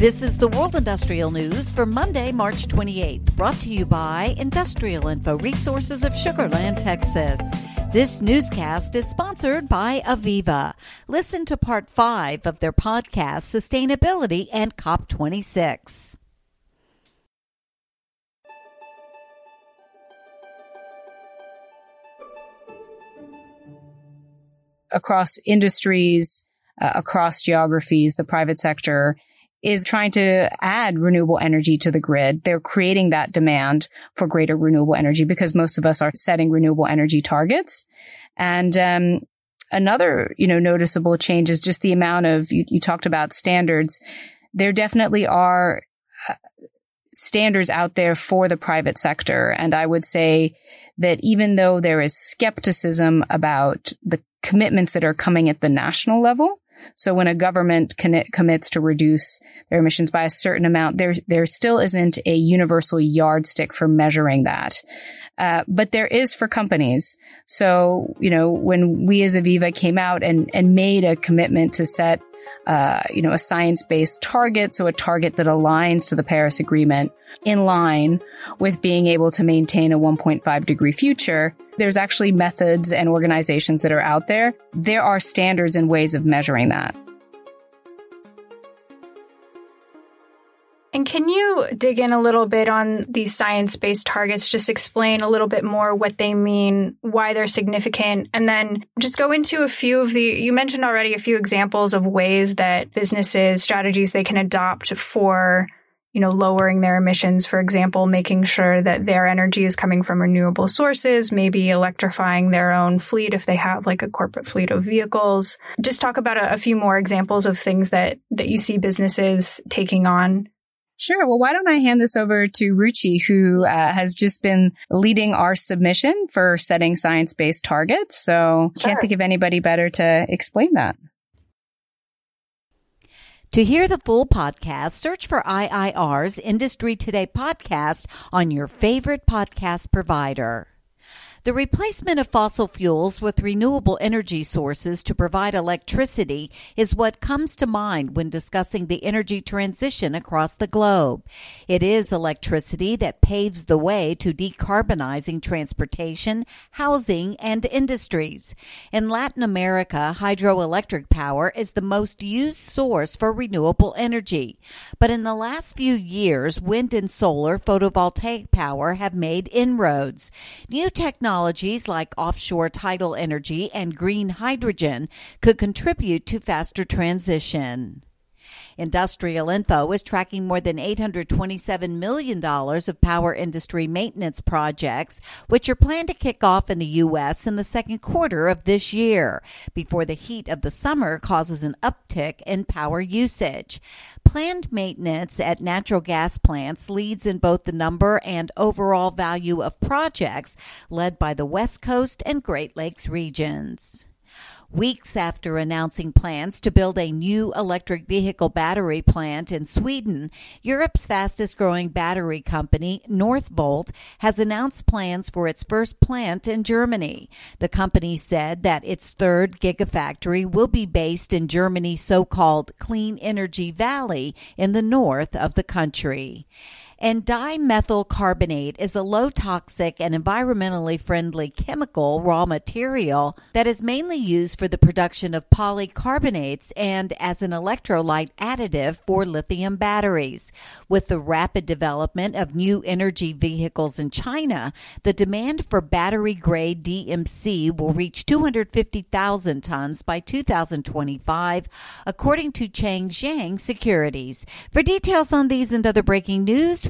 This is the World Industrial News for Monday, March 28th, brought to you by Industrial Info Resources of Sugar Land, Texas. This newscast is sponsored by Aviva. Listen to part five of their podcast, Sustainability and COP26. Across industries, uh, across geographies, the private sector is trying to add renewable energy to the grid. They're creating that demand for greater renewable energy because most of us are setting renewable energy targets. And, um, another, you know, noticeable change is just the amount of, you, you talked about standards. There definitely are uh, standards out there for the private sector. And I would say that even though there is skepticism about the commitments that are coming at the national level, so when a government commits to reduce their emissions by a certain amount, there, there still isn't a universal yardstick for measuring that. Uh, but there is for companies. So, you know, when we as Aviva came out and, and made a commitment to set uh, you know, a science-based target, so a target that aligns to the Paris Agreement in line with being able to maintain a 1.5 degree future. There's actually methods and organizations that are out there. There are standards and ways of measuring that. And can you dig in a little bit on these science based targets? Just explain a little bit more what they mean, why they're significant, and then just go into a few of the, you mentioned already a few examples of ways that businesses, strategies they can adopt for, you know, lowering their emissions. For example, making sure that their energy is coming from renewable sources, maybe electrifying their own fleet if they have like a corporate fleet of vehicles. Just talk about a, a few more examples of things that, that you see businesses taking on Sure. Well, why don't I hand this over to Ruchi, who uh, has just been leading our submission for setting science based targets. So sure. can't think of anybody better to explain that. To hear the full podcast, search for IIR's Industry Today podcast on your favorite podcast provider. The replacement of fossil fuels with renewable energy sources to provide electricity is what comes to mind when discussing the energy transition across the globe. It is electricity that paves the way to decarbonizing transportation, housing, and industries. In Latin America, hydroelectric power is the most used source for renewable energy. But in the last few years, wind and solar photovoltaic power have made inroads. New technology technologies like offshore tidal energy and green hydrogen could contribute to faster transition. Industrial Info is tracking more than $827 million of power industry maintenance projects, which are planned to kick off in the U.S. in the second quarter of this year, before the heat of the summer causes an uptick in power usage. Planned maintenance at natural gas plants leads in both the number and overall value of projects led by the West Coast and Great Lakes regions. Weeks after announcing plans to build a new electric vehicle battery plant in Sweden, Europe's fastest growing battery company, Northvolt, has announced plans for its first plant in Germany. The company said that its third gigafactory will be based in Germany's so called Clean Energy Valley in the north of the country. And dimethyl carbonate is a low toxic and environmentally friendly chemical raw material that is mainly used for the production of polycarbonates and as an electrolyte additive for lithium batteries. With the rapid development of new energy vehicles in China, the demand for battery grade DMC will reach 250,000 tons by 2025, according to Changjiang Securities. For details on these and other breaking news,